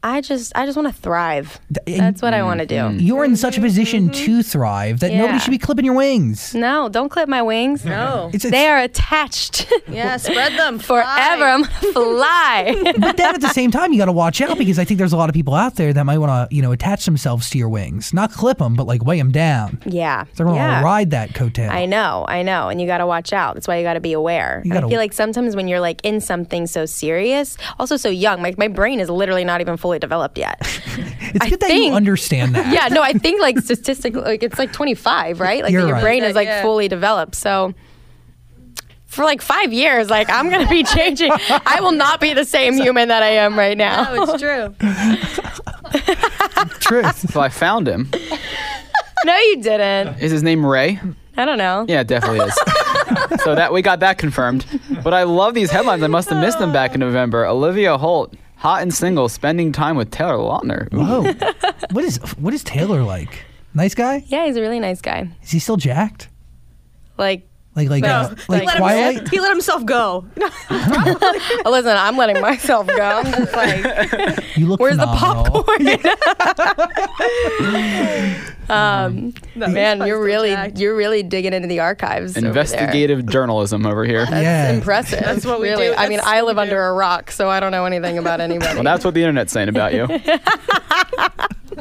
Speaker 5: i just i just want to thrive
Speaker 4: and-
Speaker 5: that's what i want to do
Speaker 4: You're in such a position to thrive that nobody
Speaker 5: Mm-hmm. Yeah.
Speaker 4: should be clipping your wings.
Speaker 5: no don't clip my wings
Speaker 1: No.
Speaker 4: It's, it's,
Speaker 5: they are attached
Speaker 1: Yeah, spread them.
Speaker 5: forever i'm gonna fly
Speaker 4: but then at the same time, you got to watch out because I think there's a lot of people out there that might want to, you know, attach themselves to your wings, not clip them, but like weigh them down.
Speaker 5: yeah
Speaker 4: They're going to
Speaker 5: yeah.
Speaker 4: ride that coattail.
Speaker 5: I know, I know, and you got to watch out. That's why you got to be aware. And
Speaker 4: gotta-
Speaker 5: I feel like sometimes when you're like in something so serious, also so young, like my brain is literally not even fully developed yet.
Speaker 4: It's
Speaker 5: I
Speaker 4: good that you
Speaker 5: think-
Speaker 4: understand that.
Speaker 5: yeah, no, I think like statistically, like it's like 25, right? Like
Speaker 4: You're
Speaker 5: your
Speaker 4: right.
Speaker 5: brain is like
Speaker 1: Yeah.
Speaker 5: fully developed. So for like five years, like I'm gonna be changing. I will not be the same human that I am right now.
Speaker 1: No, it's true.
Speaker 4: Truth.
Speaker 6: So I found him.
Speaker 5: no, you didn't.
Speaker 6: Is his name Ray?
Speaker 5: I don't know.
Speaker 6: Yeah, it definitely is. so that we got that confirmed. But I love these headlines. I must have missed them back in November. Olivia Holt, hot and single, spending time with Taylor Lautner.
Speaker 4: Whoa. what is what is Taylor like? Nice guy?
Speaker 5: Yeah, he's a really nice guy.
Speaker 4: Is he still jacked?
Speaker 5: Like,
Speaker 4: Like like uh, like
Speaker 1: Let him-
Speaker 4: Twilight?
Speaker 1: he let himself go.
Speaker 5: oh, listen, I'm letting myself go. I'm just like.
Speaker 4: You look
Speaker 5: Where's the
Speaker 4: phenomenal.
Speaker 5: Um, man, you're really
Speaker 1: jacked.
Speaker 5: you're really digging into the archives. over.
Speaker 6: Investigative journalism over here.
Speaker 5: That's
Speaker 4: Yeah.
Speaker 5: impressive.
Speaker 1: That's what we
Speaker 5: really.
Speaker 1: do.
Speaker 5: I mean, I live under
Speaker 1: do.
Speaker 5: a rock, so I don't know anything about anybody.
Speaker 6: Well, that's what the internet's saying about you.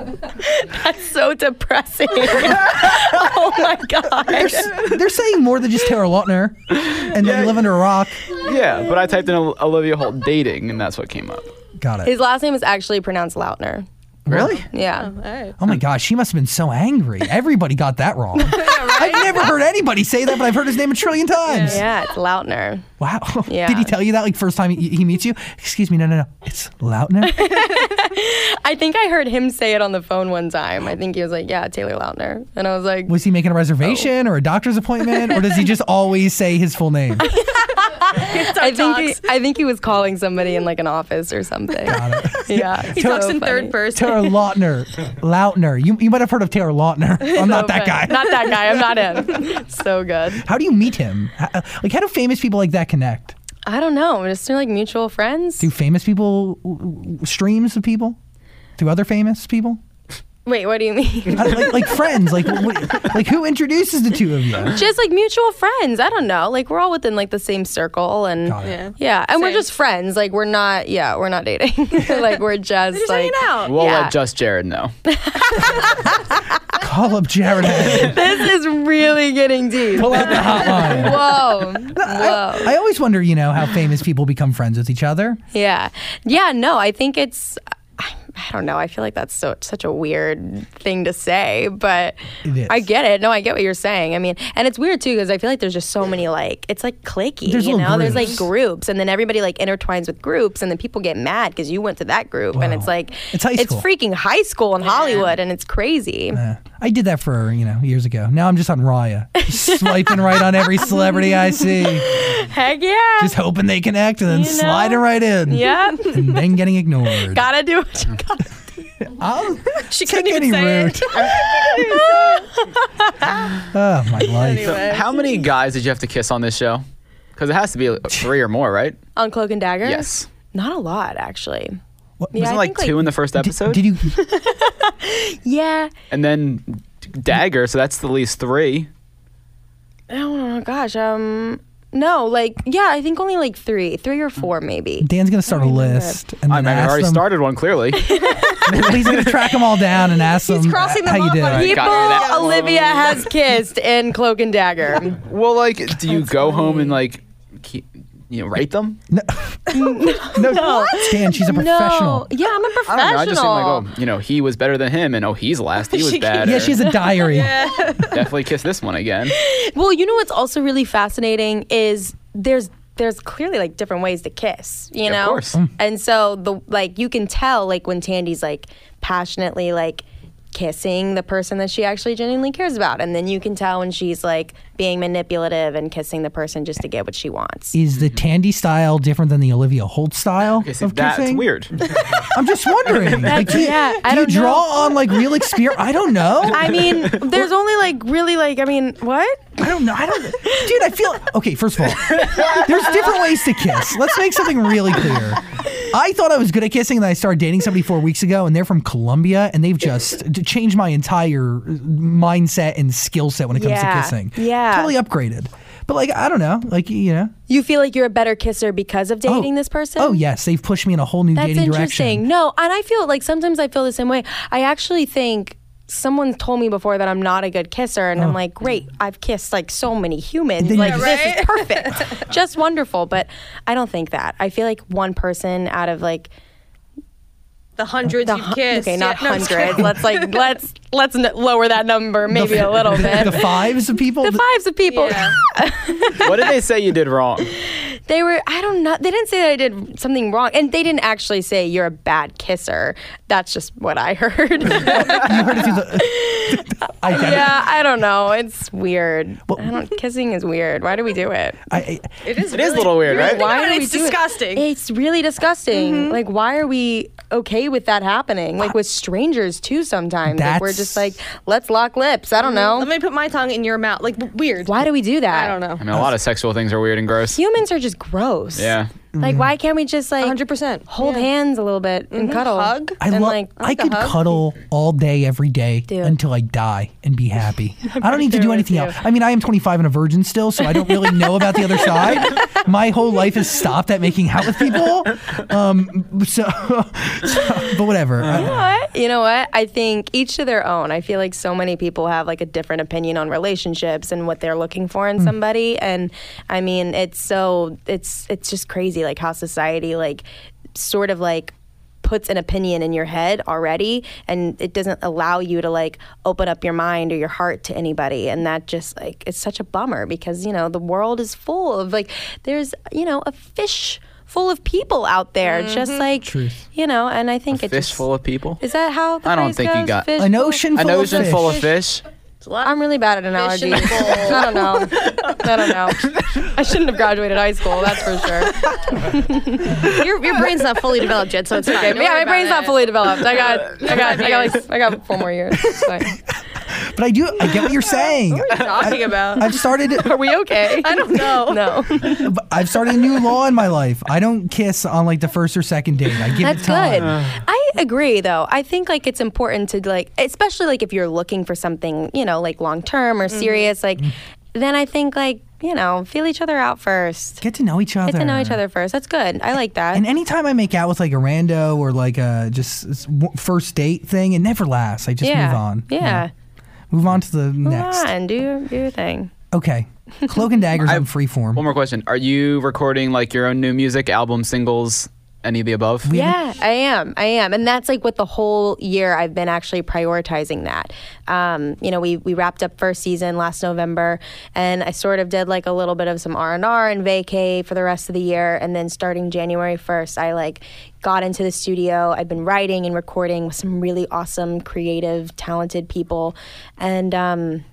Speaker 5: That's so depressing. oh my god.
Speaker 4: They're, s- they're saying more than just Taylor Lautner, and then you live under a rock.
Speaker 6: yeah, but I typed in Olivia Holt dating, and that's what came up.
Speaker 4: Got it.
Speaker 5: His last name is actually pronounced Lautner.
Speaker 4: Really?
Speaker 5: Yeah.
Speaker 1: All right.
Speaker 4: Oh, oh my gosh, she must have been so angry. Everybody got that wrong. I've never heard anybody say that, but I've heard his name a trillion times.
Speaker 5: Yeah, it's Lautner.
Speaker 4: Wow.
Speaker 5: Yeah.
Speaker 4: Did he tell you that like first time he, he meets you? Excuse me, no, no, no. It's Lautner.
Speaker 5: I think I heard him say it on the phone one time. I think he was like, "Yeah, Taylor Lautner," and I was like,
Speaker 4: Was he making a reservation oh. or a doctor's appointment, or does he just always say his full name?
Speaker 5: I think he, I think he was calling somebody in like an office or something. Yeah,
Speaker 1: He talks in third person.
Speaker 4: Taylor Lautner. Lautner. You, you might have heard of Taylor Lautner. I'm not that guy.
Speaker 5: Not that guy. I'm not him. so good.
Speaker 4: How do you meet him? How, uh, like, how do famous people like that connect?
Speaker 5: I don't know. Just through like mutual friends.
Speaker 4: Do famous people w- w- streams of people? Do other famous people?
Speaker 5: Wait, what do you mean?
Speaker 4: I- like, like friends. Like, what, like who introduces the two of you?
Speaker 5: just like mutual friends. I don't know. Like we're all within like the same circle, and
Speaker 4: Got it.
Speaker 1: Yeah.
Speaker 5: yeah, and we're
Speaker 1: Same.
Speaker 5: just friends. Like we're not. Yeah, we're not dating. like we're just,
Speaker 1: Just
Speaker 5: like
Speaker 1: hanging out.
Speaker 6: We'll
Speaker 5: Yeah.
Speaker 6: let just Jared know.
Speaker 4: Call up Jared. Hammond.
Speaker 5: this is really getting deep.
Speaker 4: Pull out the hotline.
Speaker 5: Whoa, whoa.
Speaker 4: I always wonder, you know, how famous people become friends with each other.
Speaker 5: Yeah. Yeah, no, I think it's I, I don't know. I feel like that's so such a weird thing to say, but I get it. No, I get what you're saying. I mean, and it's weird too because I feel like there's just so many like it's like clicky,
Speaker 4: There's
Speaker 5: you
Speaker 4: little
Speaker 5: know. There's like
Speaker 4: groups.
Speaker 5: groups, and then everybody like intertwines with groups, and then people get mad because you went to that group, and it's like
Speaker 4: It's high school.
Speaker 5: freaking high school in Hollywood, and it's crazy.
Speaker 4: Uh, I did that for, you know, years ago. Now I'm just on Raya. Just swiping right on every celebrity I see.
Speaker 5: Heck yeah.
Speaker 4: Just hoping they connect and then
Speaker 5: You know?
Speaker 4: sliding right in.
Speaker 5: yeah.
Speaker 4: And then getting ignored.
Speaker 5: Gotta do what you gotta
Speaker 4: I'll
Speaker 1: She
Speaker 4: take
Speaker 1: couldn't
Speaker 4: any
Speaker 1: even say
Speaker 4: route.
Speaker 1: it.
Speaker 4: Oh, my life.
Speaker 1: Anyway.
Speaker 6: How many guys did you have to kiss on this show? Because it has to be like, three or more, right?
Speaker 5: on Cloak and Dagger.
Speaker 6: Yes.
Speaker 5: Not a lot, actually.
Speaker 4: What-
Speaker 5: Yeah,
Speaker 6: Wasn't
Speaker 5: I
Speaker 6: it like
Speaker 5: think,
Speaker 6: two in the first episode?
Speaker 4: Did you?
Speaker 5: Yeah.
Speaker 6: and then Dagger, so that's the least three.
Speaker 5: Oh gosh, um, no, like yeah, I think only like three, three or four maybe.
Speaker 4: Dan's gonna start a list, and
Speaker 6: I
Speaker 4: then
Speaker 6: mean, I've
Speaker 4: ask
Speaker 6: already
Speaker 4: them.
Speaker 6: started one clearly.
Speaker 4: He's gonna track them all down and ask them
Speaker 1: crossing them
Speaker 4: how you
Speaker 1: off
Speaker 4: did.
Speaker 1: on
Speaker 5: People
Speaker 6: Got that.
Speaker 5: Olivia has kissed in Cloak and Dagger.
Speaker 6: well, like, do you go home and like, keep, you know, rate them?
Speaker 4: No, no. no. Dan, she's a professional.
Speaker 5: No, yeah, I'm a
Speaker 6: I
Speaker 5: professional.
Speaker 6: don't know. I just seem like, oh, you know, he was better than him, and oh, he's last. He was
Speaker 1: She-
Speaker 6: bad.
Speaker 4: Yeah,
Speaker 6: or
Speaker 4: she has a diary.
Speaker 6: definitely kiss this one again.
Speaker 5: Well, you know what's also really fascinating is there's there's clearly like different ways to kiss, you
Speaker 6: Of
Speaker 5: know?
Speaker 6: course. Mm.
Speaker 5: And so the like you can tell like when Tandy's like passionately like kissing the person that she actually genuinely cares about and then you can tell when she's like being manipulative and kissing the person just to get what she wants.
Speaker 4: Is the mm-hmm. Tandy style different than the Olivia Holt style
Speaker 6: Okay, see,
Speaker 4: of
Speaker 6: that's
Speaker 4: kissing?
Speaker 6: weird.
Speaker 4: I'm just wondering. like, do you,
Speaker 5: yeah,
Speaker 4: do you
Speaker 5: don't
Speaker 4: draw
Speaker 5: know.
Speaker 4: on like real experience? I don't know.
Speaker 5: I mean, there's only like really like I mean, what?
Speaker 4: I don't know. I don't, dude. I feel okay. First of all, there's different ways to kiss. Let's make something really clear. I thought I was good at kissing, and I started dating somebody four weeks ago, and they're from Colombia, and they've just d- changed my entire mindset and skill set when it comes
Speaker 5: Yeah,
Speaker 4: to kissing.
Speaker 5: yeah.
Speaker 4: totally upgraded. But like, I don't know. Like, you know.
Speaker 5: You feel like you're a better kisser because of oh. dating
Speaker 4: oh,
Speaker 5: this person?
Speaker 4: Oh yes, they've pushed me in a whole new
Speaker 5: That's
Speaker 4: dating
Speaker 5: interesting.
Speaker 4: direction.
Speaker 5: No, and I feel like sometimes I feel the same way. I actually think someone told me before that I'm not a good kisser, and I'm oh. like, great, I've kissed like so many humans.
Speaker 4: Then
Speaker 5: Like
Speaker 4: you-
Speaker 5: this is perfect, just wonderful. But I don't think that. I feel like one person out of like
Speaker 1: The hundreds
Speaker 5: the
Speaker 1: you
Speaker 5: hu-
Speaker 1: kissed.
Speaker 5: okay, not
Speaker 1: Yeah, no, I'm just kidding.
Speaker 5: hundreds. let's like let's let's n- lower that number maybe a little bit.
Speaker 4: the fives of people.
Speaker 5: The fives of people.
Speaker 1: Yeah.
Speaker 6: what did they say you did wrong?
Speaker 5: They were, I don't know. They didn't say that I did something wrong. And they didn't actually say you're a bad kisser. That's just what I heard.
Speaker 4: you heard it through the. I
Speaker 5: yeah, I don't know. It's weird. I don't, kissing is weird. Why do we do it?
Speaker 4: I, I,
Speaker 1: It is.
Speaker 6: It is a little weird, right?
Speaker 5: Why
Speaker 1: Yeah,
Speaker 5: do we
Speaker 1: it's
Speaker 5: do it?
Speaker 1: disgusting.
Speaker 5: It's really disgusting. Mm-hmm. Like, why are we okay with that happening? Like with strangers too. Sometimes like, we're just like, let's lock lips. I don't mm-hmm. know.
Speaker 1: Let me put my tongue in your mouth. Like weird.
Speaker 5: Why do we do that?
Speaker 1: I don't know.
Speaker 6: I mean, a lot of sexual things are weird and gross.
Speaker 5: Humans are just gross.
Speaker 6: Yeah.
Speaker 5: Like, mm-hmm. why can't we just like
Speaker 1: 100%.
Speaker 5: hold
Speaker 1: Yeah.
Speaker 5: hands a little bit and mm-hmm. cuddle?
Speaker 1: Hug.
Speaker 4: I
Speaker 5: and
Speaker 4: love.
Speaker 5: like,
Speaker 4: I
Speaker 1: like a
Speaker 4: could
Speaker 1: hug.
Speaker 4: cuddle all day, every day
Speaker 5: Dude.
Speaker 4: until I die and be happy. I don't need to do anything else. I mean, I am 25 and a virgin still, so I don't really know about the other side. My whole life has stopped at making out with people. Um, so, so- but whatever. I-
Speaker 5: You know what? You know what? I think each to their own. I feel like so many people have like a different opinion on relationships and what they're looking for in hmm. somebody. And I mean, it's so it's it's just crazy like how society like sort of like puts an opinion in your head already and it doesn't allow you to like open up your mind or your heart to anybody and that just like it's such a bummer because you know the world is full of like there's you know a fish full of people out there just mm-hmm. like
Speaker 4: Truth.
Speaker 5: you know and i think it
Speaker 6: Fish
Speaker 5: just
Speaker 6: full of people.
Speaker 5: is that how the
Speaker 6: I don't
Speaker 5: phrase
Speaker 6: think you got-
Speaker 5: Fish
Speaker 4: An
Speaker 5: full-
Speaker 4: ocean
Speaker 6: An ocean
Speaker 4: of fish.
Speaker 6: full of fish.
Speaker 5: I'm really bad at analogies. I don't know. I don't know. I shouldn't have graduated high school. That's for sure.
Speaker 1: Your, your brain's not fully developed yet, so it's fine.
Speaker 5: Okay, yeah, my brain's
Speaker 1: about
Speaker 5: not fully developed. I got, I got, I got, like, I got four more years. It's fine.
Speaker 4: but I do. I get what you're saying.
Speaker 1: What are you talking about?
Speaker 4: I've started.
Speaker 5: Are we okay?
Speaker 1: I don't know.
Speaker 5: no.
Speaker 4: I've started a new law in my life. I don't kiss on like the first or second date. I give
Speaker 5: That's
Speaker 4: it time.
Speaker 5: That's good. I agree though. I think like it's important to like especially like if you're looking for something, you know, like long term or mm-hmm. serious, like mm-hmm. then I think like, you know, feel each other out first.
Speaker 4: Get to know each other.
Speaker 5: Get to know each other first. That's good. I like that.
Speaker 4: And anytime I make out with like a rando or like a just first date thing, it never lasts. I just
Speaker 5: yeah.
Speaker 4: move on.
Speaker 5: Yeah.
Speaker 4: Move on to the
Speaker 5: Move
Speaker 4: next.
Speaker 5: on. Do your, do your thing.
Speaker 4: Okay. Cloak and Daggers
Speaker 6: I-
Speaker 4: on freeform.
Speaker 6: One more question: Are you recording like your own new music, album, singles, any of the above?
Speaker 5: Yeah, I am. I am. And that's like what the whole year I've been actually prioritizing that. Um, you know, we, we wrapped up first season last November and I sort of did like a little bit of some R&R and vacay for the rest of the year. And then starting January 1st, I like got into the studio. I've been writing and recording with some really awesome, creative, talented people. And, um,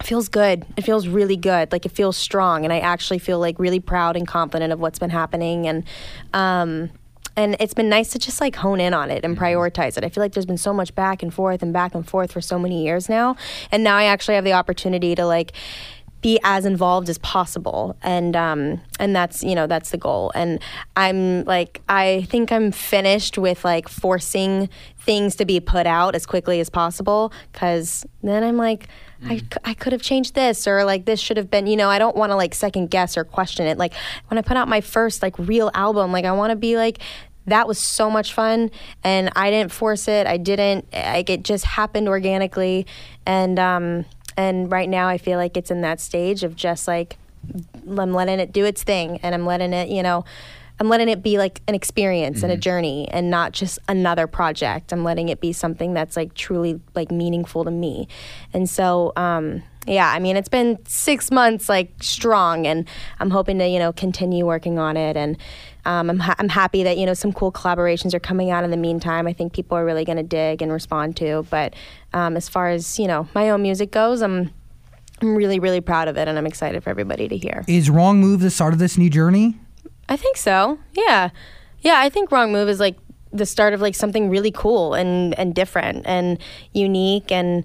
Speaker 5: it feels good. It feels really good. Like it feels strong, and I actually feel like really proud and confident of what's been happening. And um, and it's been nice to just like hone in on it and prioritize it. I feel like there's been so much back and forth and back and forth for so many years now, and now I actually have the opportunity to like be as involved as possible. And um and that's you know that's the goal. And i'm like i think i'm finished with like forcing things to be put out as quickly as possible because then i'm like I, I could have changed this or like this should have been you know i don't want to like second guess or question it. Like when i put out my first like real album like i want to be like that was so much fun and i didn't force it i didn't like it just happened organically. And um and right now I feel like it's in that stage of just like I'm letting it do its thing and I'm letting it, you know, I'm letting it be like an experience and a journey and not just another project. I'm letting it be something that's like truly like meaningful to me. And so um yeah, I mean it's been 6 months like strong and I'm hoping to, you know, continue working on it and um, I'm, ha- I'm happy that you know some cool collaborations are coming out in the meantime. I think people are really going to dig and respond to. But um, as far as you know my own music goes, I'm I'm really really proud of it, and I'm excited for everybody to hear.
Speaker 4: Is Wrong Move the start of this new journey?
Speaker 5: I think so. Yeah, yeah. I think Wrong Move is like the start of like something really cool and and different and unique and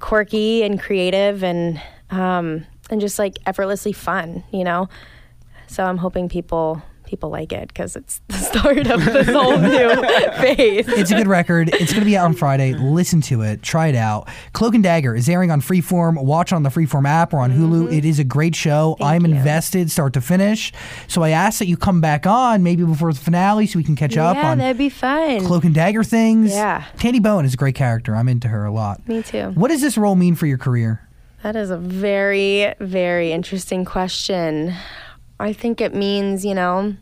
Speaker 5: quirky and creative and um, and just like effortlessly fun. You know. So I'm hoping people people like it because it's the start of this whole new phase.
Speaker 4: It's a good record. It's going to be out on Friday. Listen to it. Try it out. Cloak and Dagger is airing on Freeform. Watch on the Freeform app or on Hulu. Mm-hmm. It is a great show. I'm
Speaker 5: you.
Speaker 4: invested start to finish. So I ask that you come back on maybe before the finale so we can catch up
Speaker 5: yeah,
Speaker 4: on
Speaker 5: that'd be fun.
Speaker 4: Cloak and Dagger things.
Speaker 5: Yeah.
Speaker 4: Tandy Bowen is a great character. I'm into her a lot.
Speaker 5: Me too.
Speaker 4: What does this role mean for your career?
Speaker 5: That is a very, very interesting question. I think it means, you know,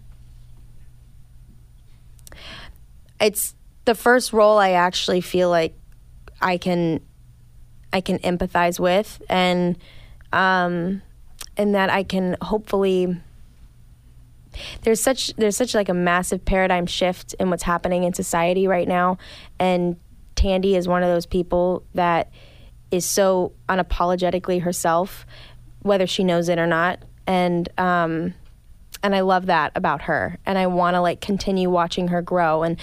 Speaker 5: it's the first role I actually feel like I can I can empathize with and um and that I can hopefully there's such there's such like a massive paradigm shift in what's happening in society right now. And Tandy is one of those people that is so unapologetically herself whether she knows it or not and um and I love that about her and I want to like continue watching her grow and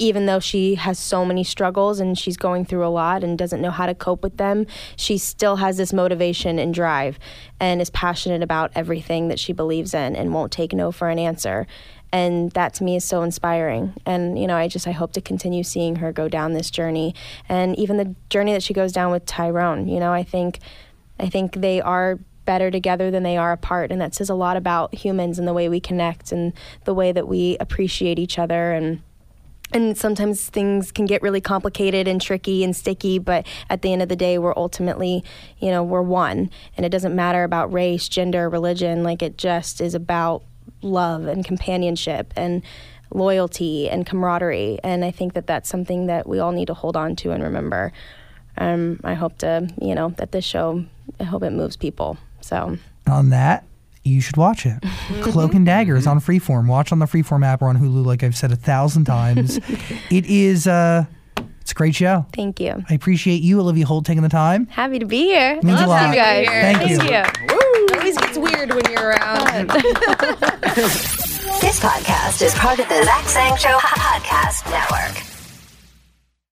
Speaker 5: even though she has so many struggles and she's going through a lot and doesn't know how to cope with them, she still has this motivation and drive and is passionate about everything that she believes in and won't take no for an answer. And that to me is so inspiring. And, you know, I just, I hope to continue seeing her go down this journey. And even the journey that she goes down with Tyrone, you know, I think, I think they are better together than they are apart. And that says a lot about humans and the way we connect and the way that we appreciate each other. And, and sometimes things can get really complicated and tricky and sticky but at the end of the day we're ultimately you know we're one. And it doesn't matter about race gender religion like it just is about love and companionship and loyalty and camaraderie. And i think that that's something that we all need to hold on to and remember. Um, i hope to you know that this show i hope it moves people so
Speaker 4: On that, you should watch it. Cloak and Dagger is on Freeform. Watch on the Freeform app or on Hulu, like I've said a thousand times. it is uh, it's a great show.
Speaker 5: thank you
Speaker 4: I appreciate you, Olivia Holt, taking the time.
Speaker 5: happy to be here
Speaker 4: Means a
Speaker 5: Love
Speaker 4: lot.
Speaker 5: you guys
Speaker 4: Thank you.
Speaker 1: It always gets weird when you're around.
Speaker 3: This podcast is part of the Zach Sang Show Podcast Network.